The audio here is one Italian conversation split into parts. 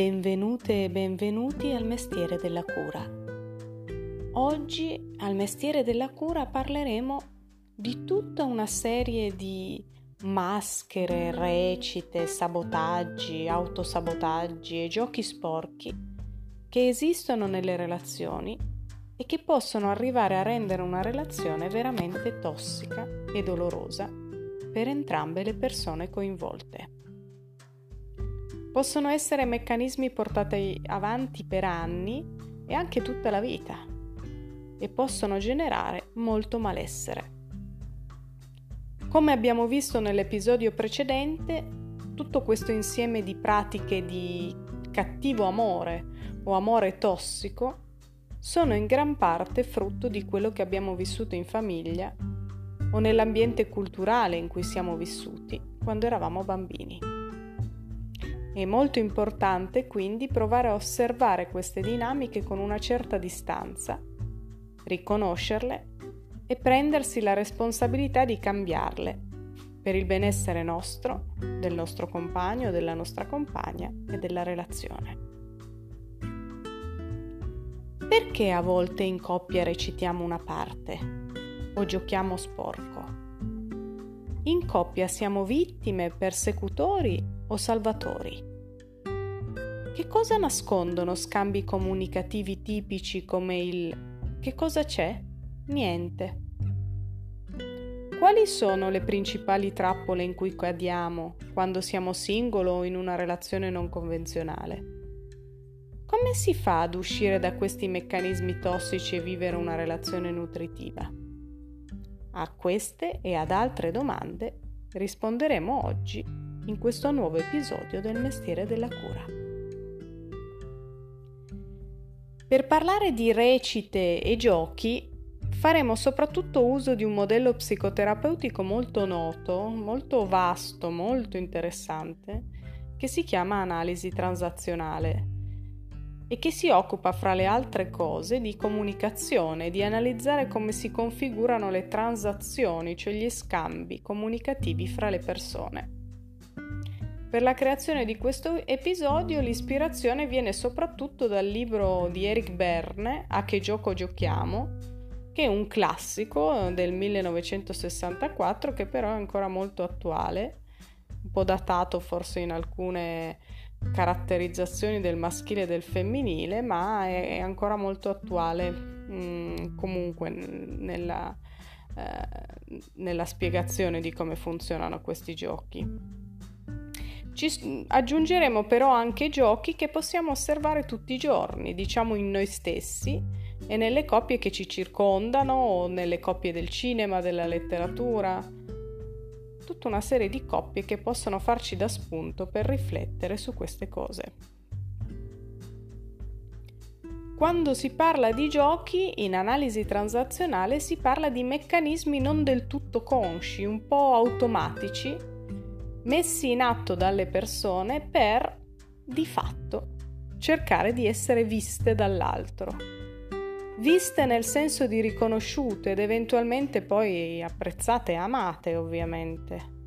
Benvenute e benvenuti al mestiere della cura. Oggi al mestiere della cura parleremo di tutta una serie di maschere, recite, sabotaggi, autosabotaggi e giochi sporchi che esistono nelle relazioni e che possono arrivare a rendere una relazione veramente tossica e dolorosa per entrambe le persone coinvolte. Possono essere meccanismi portati avanti per anni e anche tutta la vita e possono generare molto malessere. Come abbiamo visto nell'episodio precedente, tutto questo insieme di pratiche di cattivo amore o amore tossico sono in gran parte frutto di quello che abbiamo vissuto in famiglia o nell'ambiente culturale in cui siamo vissuti quando eravamo bambini. È molto importante quindi provare a osservare queste dinamiche con una certa distanza, riconoscerle e prendersi la responsabilità di cambiarle per il benessere nostro, del nostro compagno, della nostra compagna e della relazione. Perché a volte in coppia recitiamo una parte o giochiamo sporco? In coppia siamo vittime, persecutori o salvatori? Che cosa nascondono scambi comunicativi tipici come il che cosa c'è? Niente. Quali sono le principali trappole in cui cadiamo quando siamo singolo o in una relazione non convenzionale? Come si fa ad uscire da questi meccanismi tossici e vivere una relazione nutritiva? A queste e ad altre domande risponderemo oggi in questo nuovo episodio del mestiere della cura. Per parlare di recite e giochi faremo soprattutto uso di un modello psicoterapeutico molto noto, molto vasto, molto interessante, che si chiama analisi transazionale e che si occupa, fra le altre cose, di comunicazione, di analizzare come si configurano le transazioni, cioè gli scambi comunicativi fra le persone. Per la creazione di questo episodio l'ispirazione viene soprattutto dal libro di Eric Berne, A che gioco giochiamo, che è un classico del 1964 che però è ancora molto attuale, un po' datato forse in alcune caratterizzazioni del maschile e del femminile, ma è ancora molto attuale mh, mm, comunque nella, eh, nella spiegazione di come funzionano questi giochi. Ci aggiungeremo però anche giochi che possiamo osservare tutti i giorni, diciamo in noi stessi e nelle coppie che ci circondano o nelle coppie del cinema, della letteratura. Tutta una serie di coppie che possono farci da spunto per riflettere su queste cose. Quando si parla di giochi, in analisi transazionale si parla di meccanismi non del tutto consci, un po' automatici, messi in atto dalle persone per, di fatto, cercare di essere viste dall'altro. Viste nel senso di riconosciute ed eventualmente poi apprezzate e amate, ovviamente.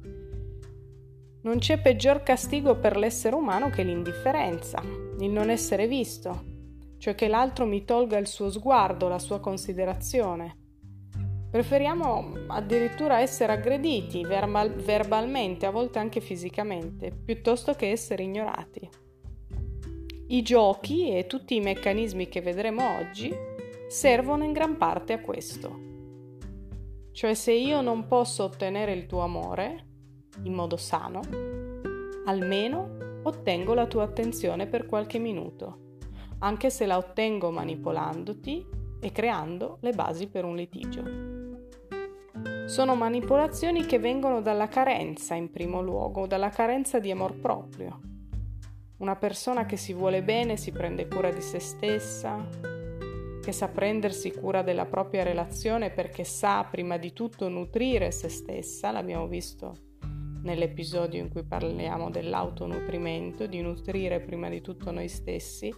Non c'è peggior castigo per l'essere umano che l'indifferenza, il non essere visto, cioè che l'altro mi tolga il suo sguardo, la sua considerazione. Preferiamo addirittura essere aggrediti verbal- verbalmente, a volte anche fisicamente, piuttosto che essere ignorati. I giochi e tutti i meccanismi che vedremo oggi servono in gran parte a questo. Cioè se io non posso ottenere il tuo amore in modo sano, almeno ottengo la tua attenzione per qualche minuto, anche se la ottengo manipolandoti e creando le basi per un litigio. Sono manipolazioni che vengono dalla carenza in primo luogo, dalla carenza di amor proprio. Una persona che si vuole bene si prende cura di se stessa, che sa prendersi cura della propria relazione perché sa prima di tutto nutrire se stessa, l'abbiamo visto nell'episodio in cui parliamo dell'autonutrimento, di nutrire prima di tutto noi stessi,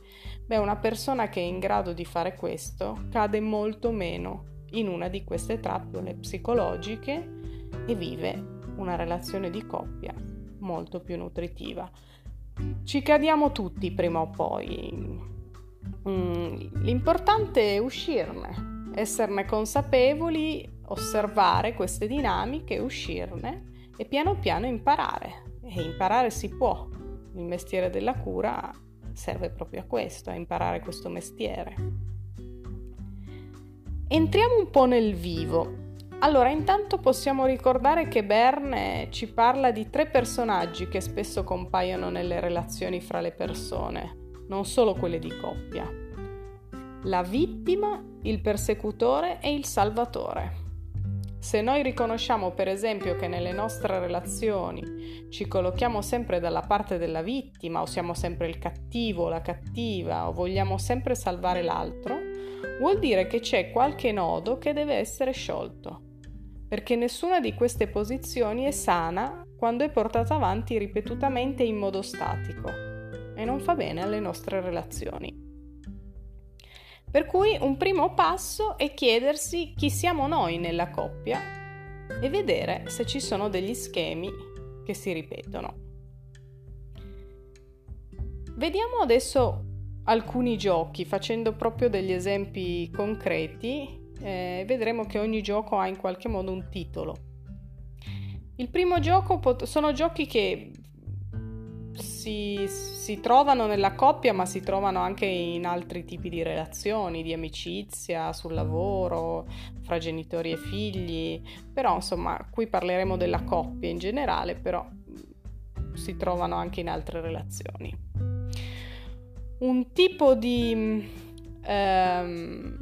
beh, una persona che è in grado di fare questo cade molto meno in una di queste trappole psicologiche e vive una relazione di coppia molto più nutritiva. ci cadiamo tutti prima o poi. Mm, l'importante è uscirne, esserne consapevoli, osservare queste dinamiche, uscirne e piano piano imparare. E imparare si può. Il mestiere della cura serve proprio a questo, a imparare questo mestiere. Entriamo un po' nel vivo. Allora, intanto possiamo ricordare che Berne ci parla di tre personaggi che spesso compaiono nelle relazioni fra le persone, non solo quelle di coppia. La vittima, il persecutore e il salvatore. Se noi riconosciamo per esempio che nelle nostre relazioni ci collochiamo sempre dalla parte della vittima o siamo sempre il cattivo o la cattiva o vogliamo sempre salvare l'altro, vuol dire che c'è qualche nodo che deve essere sciolto, perché nessuna di queste posizioni è sana quando è portata avanti ripetutamente in modo statico e non fa bene alle nostre relazioni. Per cui un primo passo è chiedersi chi siamo noi nella coppia e vedere se ci sono degli schemi che si ripetono. Vediamo adesso alcuni giochi facendo proprio degli esempi concreti. Eh, vedremo che ogni gioco ha in qualche modo un titolo. Il primo gioco pot- sono giochi che si, si, trovano nella coppia, ma si trovano anche in altri tipi di relazioni, di amicizia, sul lavoro, fra genitori e figli. Però, insomma, qui parleremo della coppia in generale, però si trovano anche in altre relazioni. Un tipo di, ehm,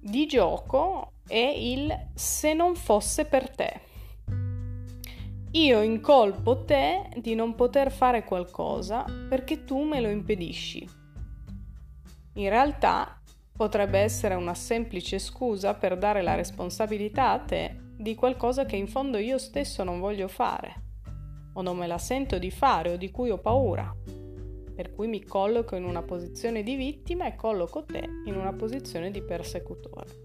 di gioco è il se non fosse per te io incolpo te di non poter fare qualcosa perché tu me lo impedisci. In realtà potrebbe essere una semplice scusa per dare la responsabilità a te di qualcosa che in fondo io stesso non voglio fare, o non me la sento di fare o di cui ho paura. Per cui mi colloco in una posizione di vittima e colloco te in una posizione di persecutore.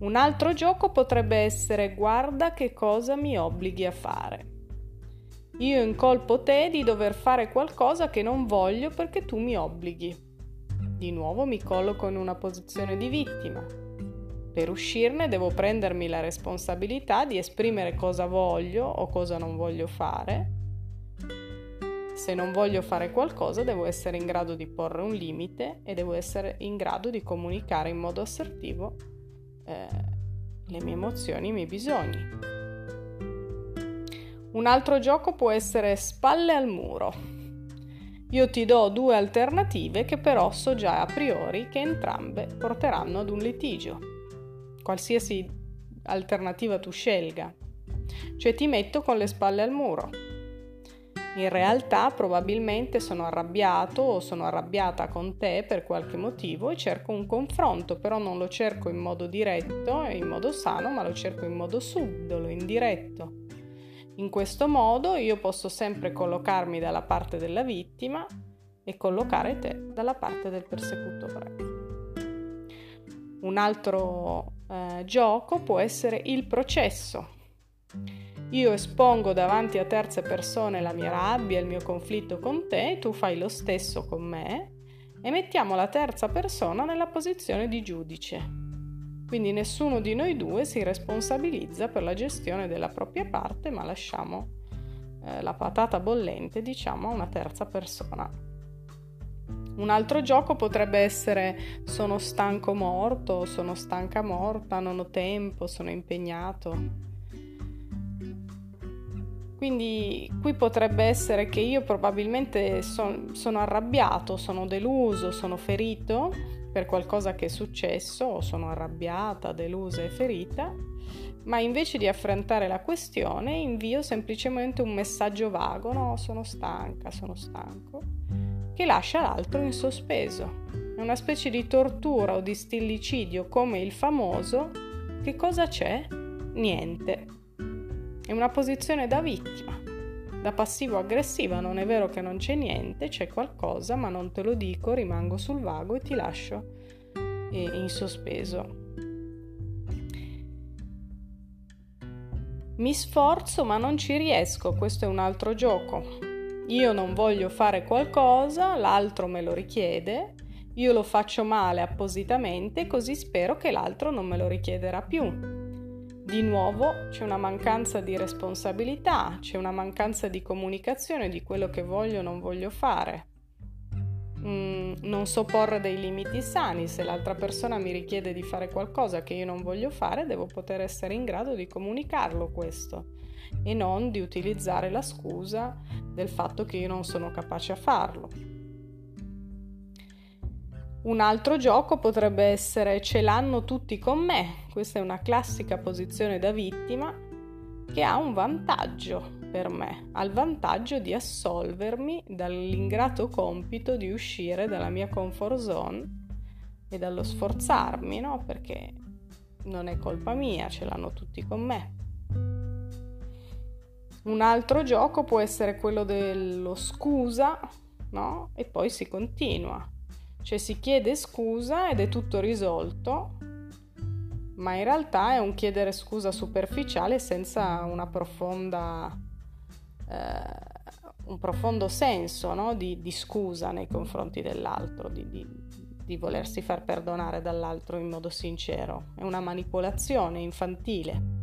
Un altro gioco potrebbe essere guarda che cosa mi obblighi a fare. Io incolpo te di dover fare qualcosa che non voglio perché tu mi obblighi. Di nuovo mi colloco in una posizione di vittima. Per uscirne devo prendermi la responsabilità di esprimere cosa voglio o cosa non voglio fare. Se non voglio fare qualcosa devo essere in grado di porre un limite e devo essere in grado di comunicare in modo assertivo eh, le mie emozioni, i miei bisogni. Un altro gioco può essere spalle al muro. Io ti do due alternative che però so già a priori che entrambe porteranno ad un litigio. Qualsiasi alternativa tu scelga. Cioè ti metto con le spalle al muro in realtà probabilmente sono arrabbiato o sono arrabbiata con te per qualche motivo e cerco un confronto, però non lo cerco in modo diretto e in modo sano, ma lo cerco in modo subdolo, indiretto. In questo modo io posso sempre collocarmi dalla parte della vittima e collocare te dalla parte del persecutore. Un altro eh, gioco può essere il processo. Io espongo davanti a terze persone la mia rabbia, il mio conflitto con te, tu fai lo stesso con me e mettiamo la terza persona nella posizione di giudice. Quindi nessuno di noi due si responsabilizza per la gestione della propria parte, ma lasciamo eh, la patata bollente, diciamo, a una terza persona. Un altro gioco potrebbe essere sono stanco morto, sono stanca morta, non ho tempo, sono impegnato. Quindi qui potrebbe essere che io probabilmente son, sono arrabbiato, sono deluso, sono ferito per qualcosa che è successo, o sono arrabbiata, delusa e ferita, ma invece di affrontare la questione invio semplicemente un messaggio vago, no, sono stanca, sono stanco, che lascia l'altro in sospeso. È una specie di tortura o di stillicidio come il famoso che cosa c'è? Niente. È una posizione da vittima, da passivo-aggressiva, non è vero che non c'è niente, c'è qualcosa, ma non te lo dico, rimango sul vago e ti lascio eh, in sospeso. Mi sforzo ma non ci riesco, questo è un altro gioco. io non voglio fare qualcosa, l'altro me lo richiede, io lo faccio male appositamente, così spero che l'altro non me lo richiederà più. Di nuovo c'è una mancanza di responsabilità, c'è una mancanza di comunicazione di quello che voglio o non voglio fare. Mm, non so porre dei limiti sani, se l'altra persona mi richiede di fare qualcosa che io non voglio fare, devo poter essere in grado di comunicarlo questo e non di utilizzare la scusa del fatto che io non sono capace a farlo. Un altro gioco potrebbe essere ce l'hanno tutti con me, questa è una classica posizione da vittima che ha un vantaggio per me, ha il vantaggio di assolvermi dall'ingrato compito di uscire dalla mia comfort zone e dallo sforzarmi, no? Perché non è colpa mia, ce l'hanno tutti con me. Un altro gioco può essere quello dello scusa, no? E poi si continua. Cioè si chiede scusa ed è tutto risolto, ma in realtà è un chiedere scusa superficiale senza una profonda, eh, un profondo senso no? di, di, scusa nei confronti dell'altro, di, di, di volersi far perdonare dall'altro in modo sincero. È una manipolazione infantile.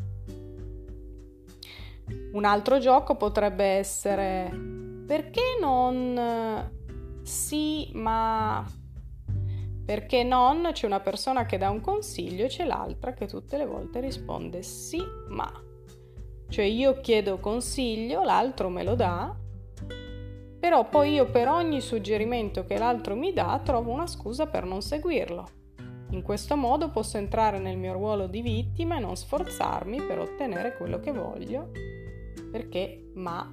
Un altro gioco potrebbe essere perché non sì, ma perché non c'è una persona che dà un consiglio e c'è l'altra che tutte le volte risponde sì, ma. Cioè io chiedo consiglio, l'altro me lo dà, però poi io per ogni suggerimento che l'altro mi dà trovo una scusa per non seguirlo. In questo modo posso entrare nel mio ruolo di vittima e non sforzarmi per ottenere quello che voglio perché ma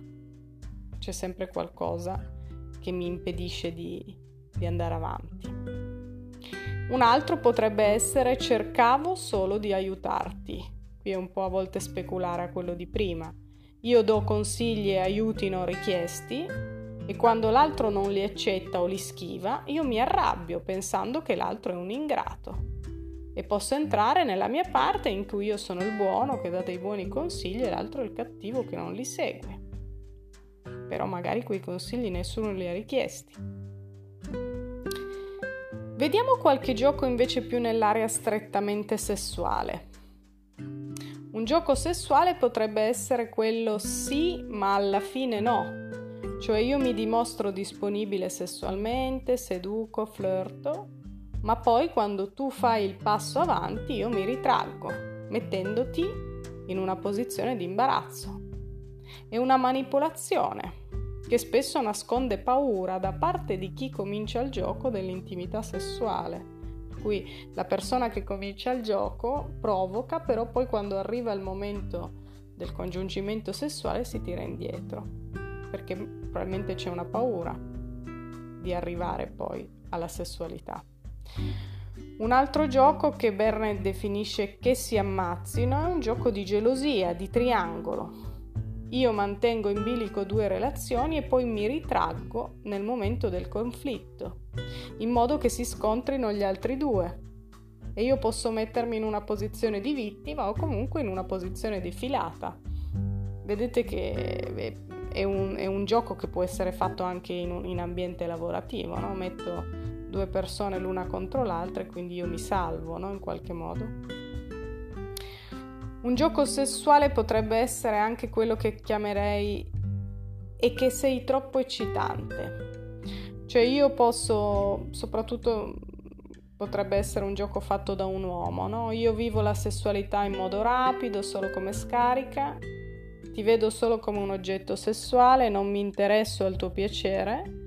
c'è sempre qualcosa che mi impedisce di, di andare avanti. Un altro potrebbe essere cercavo solo di aiutarti. Qui è un po' a volte speculare a quello di prima. Io do consigli e aiuti non richiesti e quando l'altro non li accetta o li schiva, io mi arrabbio pensando che l'altro è un ingrato e posso entrare nella mia parte in cui io sono il buono che dà dei buoni consigli e l'altro è il cattivo che non li segue. Però magari quei consigli nessuno li ha richiesti. Vediamo qualche gioco invece più nell'area strettamente sessuale. Un gioco sessuale potrebbe essere quello sì, ma alla fine no. Cioè io mi dimostro disponibile sessualmente, seduco, flirto, ma poi quando tu fai il passo avanti io mi ritraggo, mettendoti in una posizione di imbarazzo. È una manipolazione che spesso nasconde paura da parte di chi comincia il gioco dell'intimità sessuale. Cui la persona che comincia il gioco provoca, però poi quando arriva il momento del congiungimento sessuale si tira indietro, perché probabilmente c'è una paura di arrivare poi alla sessualità. Un altro gioco che Bernard definisce che si ammazzino è un gioco di gelosia, di triangolo. Io mantengo in bilico due relazioni e poi mi ritraggo nel momento del conflitto, in modo che si scontrino gli altri due. E io posso mettermi in una posizione di vittima o comunque in una posizione defilata. Vedete che è un, è un gioco che può essere fatto anche in, un, in ambiente lavorativo, no? Metto due persone l'una contro l'altra e quindi io mi salvo, no? In qualche modo. Un gioco sessuale potrebbe essere anche quello che chiamerei e che sei troppo eccitante. Cioè io posso, soprattutto potrebbe essere un gioco fatto da un uomo, no? Io vivo la sessualità in modo rapido, solo come scarica, ti vedo solo come un oggetto sessuale, non mi interesso al tuo piacere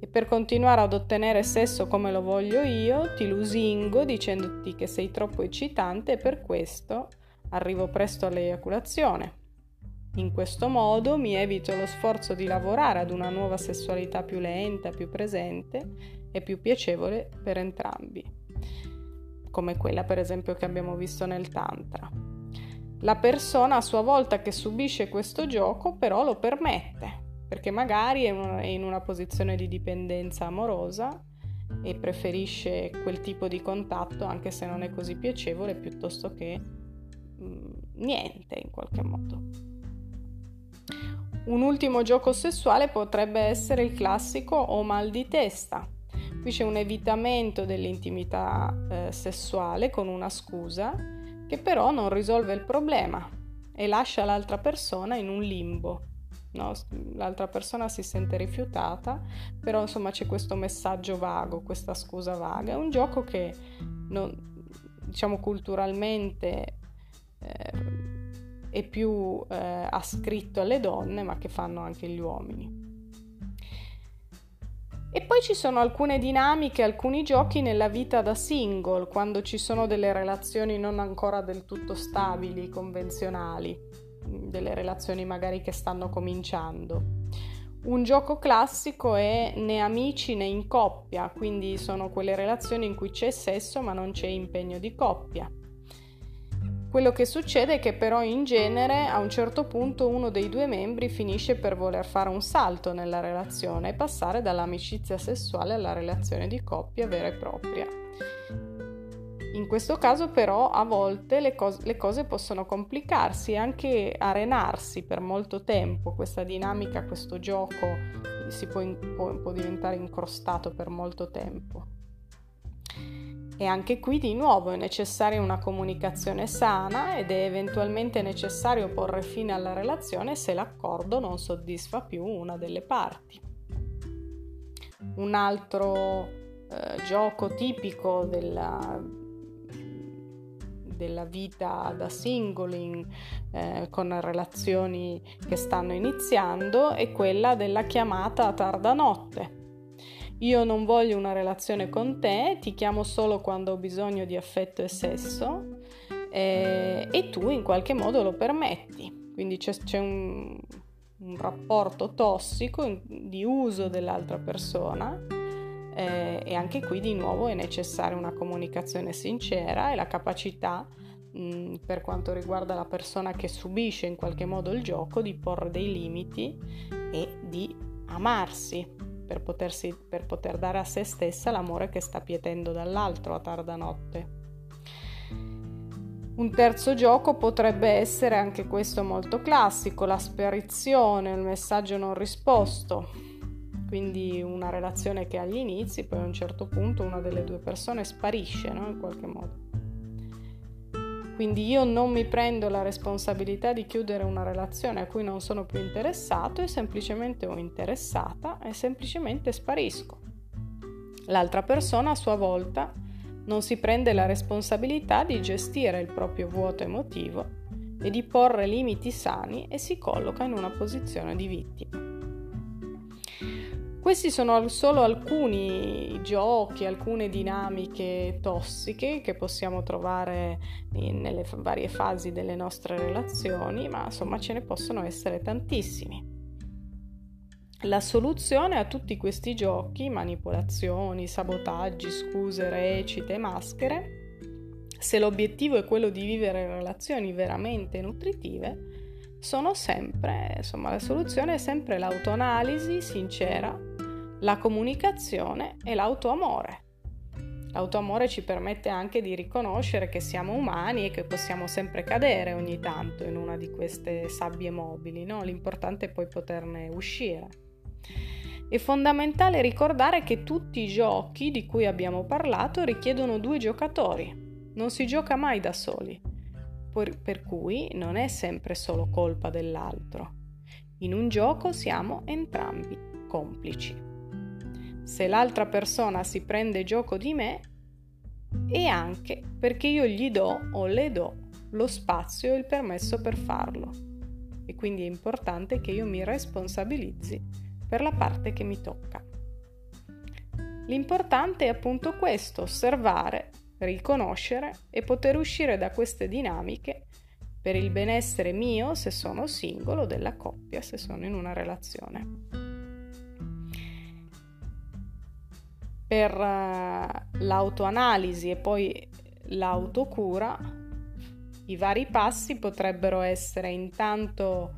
e per continuare ad ottenere sesso come lo voglio io, ti lusingo dicendoti che sei troppo eccitante e per questo arrivo presto all'eiaculazione. In questo modo mi evito lo sforzo di lavorare ad una nuova sessualità più lenta, più presente e più piacevole per entrambi, come quella per esempio che abbiamo visto nel Tantra. La persona a sua volta che subisce questo gioco però lo permette, perché magari è, in una posizione di dipendenza amorosa e preferisce quel tipo di contatto anche se non è così piacevole piuttosto che niente in qualche modo. Un ultimo gioco sessuale potrebbe essere il classico o mal di testa. Qui c'è un evitamento dell'intimità eh, sessuale con una scusa che però non risolve il problema e lascia l'altra persona in un limbo. No? L'altra persona si sente rifiutata, però insomma c'è questo messaggio vago, questa scusa vaga. È un gioco che non, diciamo culturalmente eh, è più eh, ascritto alle donne, ma che fanno anche gli uomini. E poi ci sono alcune dinamiche, alcuni giochi nella vita da single, quando ci sono delle relazioni non ancora del tutto stabili, convenzionali, delle relazioni magari che stanno cominciando. Un gioco classico è né amici né in coppia, quindi sono quelle relazioni in cui c'è sesso ma non c'è impegno di coppia. Quello che succede è che però in genere a un certo punto uno dei due membri finisce per voler fare un salto nella relazione e passare dall'amicizia sessuale alla relazione di coppia vera e propria. In questo caso però a volte le, cos- le cose possono complicarsi e anche arenarsi per molto tempo, questa dinamica, questo gioco si può, in- può, diventare incrostato per molto tempo. E anche qui di nuovo è necessaria una comunicazione sana ed è eventualmente necessario porre fine alla relazione se l'accordo non soddisfa più una delle parti. Un altro eh, gioco tipico della, della vita da singoli eh, con relazioni che stanno iniziando è quella della chiamata a tarda notte io non voglio una relazione con te, ti chiamo solo quando ho bisogno di affetto e sesso eh, e tu in qualche modo lo permetti. Quindi c'è, c'è un, un, rapporto tossico di uso dell'altra persona eh, e anche qui di nuovo è necessaria una comunicazione sincera e la capacità mh, per quanto riguarda la persona che subisce in qualche modo il gioco di porre dei limiti e di amarsi per, potersi, per poter dare a se stessa l'amore che sta pietendo dall'altro a tarda notte. Un terzo gioco potrebbe essere anche questo molto classico, la sparizione, il messaggio non risposto. Quindi una relazione che agli inizi, poi a un certo punto una delle due persone sparisce, no? in qualche modo. Quindi io non mi prendo la responsabilità di chiudere una relazione a cui non sono più interessato e semplicemente o interessata e semplicemente sparisco. L'altra persona a sua volta non si prende la responsabilità di gestire il proprio vuoto emotivo e di porre limiti sani e si colloca in una posizione di vittima. Questi sono solo alcuni giochi, alcune dinamiche tossiche che possiamo trovare nelle varie fasi delle nostre relazioni, ma insomma ce ne possono essere tantissimi. La soluzione a tutti questi giochi, manipolazioni, sabotaggi, scuse, recite, maschere, se l'obiettivo è quello di vivere relazioni veramente nutritive, sono sempre, insomma, la soluzione è sempre l'autoanalisi sincera la comunicazione e l'autoamore. L'autoamore ci permette anche di riconoscere che siamo umani e che possiamo sempre cadere ogni tanto in una di queste sabbie mobili, no? l'importante è poi poterne uscire. È fondamentale ricordare che tutti i giochi di cui abbiamo parlato richiedono due giocatori, non si gioca mai da soli, per cui non è sempre solo colpa dell'altro. In un gioco siamo entrambi complici se l'altra persona si prende gioco di me e anche perché io gli do o le do lo spazio e il permesso per farlo. E quindi è importante che io mi responsabilizzi per la parte che mi tocca. L'importante è appunto questo, osservare, riconoscere e poter uscire da queste dinamiche per il benessere mio se sono singolo, della coppia se sono in una relazione. Per uh, l'autoanalisi e poi l'autocura, i vari passi potrebbero essere intanto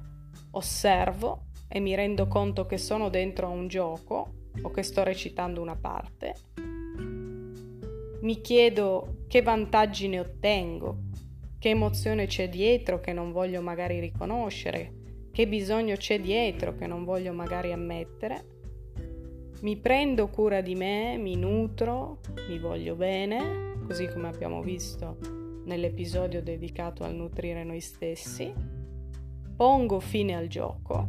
osservo e mi rendo conto che sono dentro a un gioco o che sto recitando una parte. Mi chiedo che vantaggi ne ottengo, che emozione c'è dietro che non voglio magari riconoscere, che bisogno c'è dietro che non voglio magari ammettere. Mi prendo cura di me, mi nutro, mi voglio bene, così come abbiamo visto nell'episodio dedicato al nutrire noi stessi. Pongo fine al gioco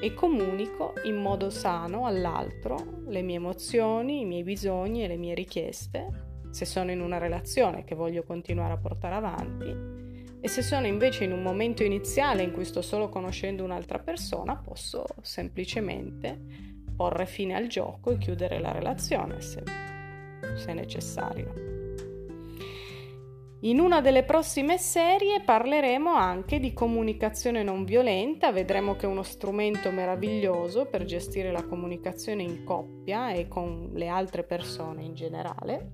e comunico in modo sano all'altro le mie emozioni, i miei bisogni e le mie richieste, se sono in una relazione che voglio continuare a portare avanti e se sono invece in un momento iniziale in cui sto solo conoscendo un'altra persona, posso semplicemente porre fine al gioco e chiudere la relazione se, se necessario. In una delle prossime serie parleremo anche di comunicazione non violenta, vedremo che è uno strumento meraviglioso per gestire la comunicazione in coppia e con le altre persone in generale.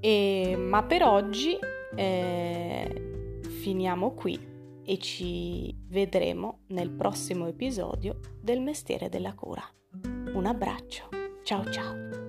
E, ma per oggi eh, finiamo qui e ci vedremo nel prossimo episodio del mestiere della cura. Un abbraccio, ciao ciao!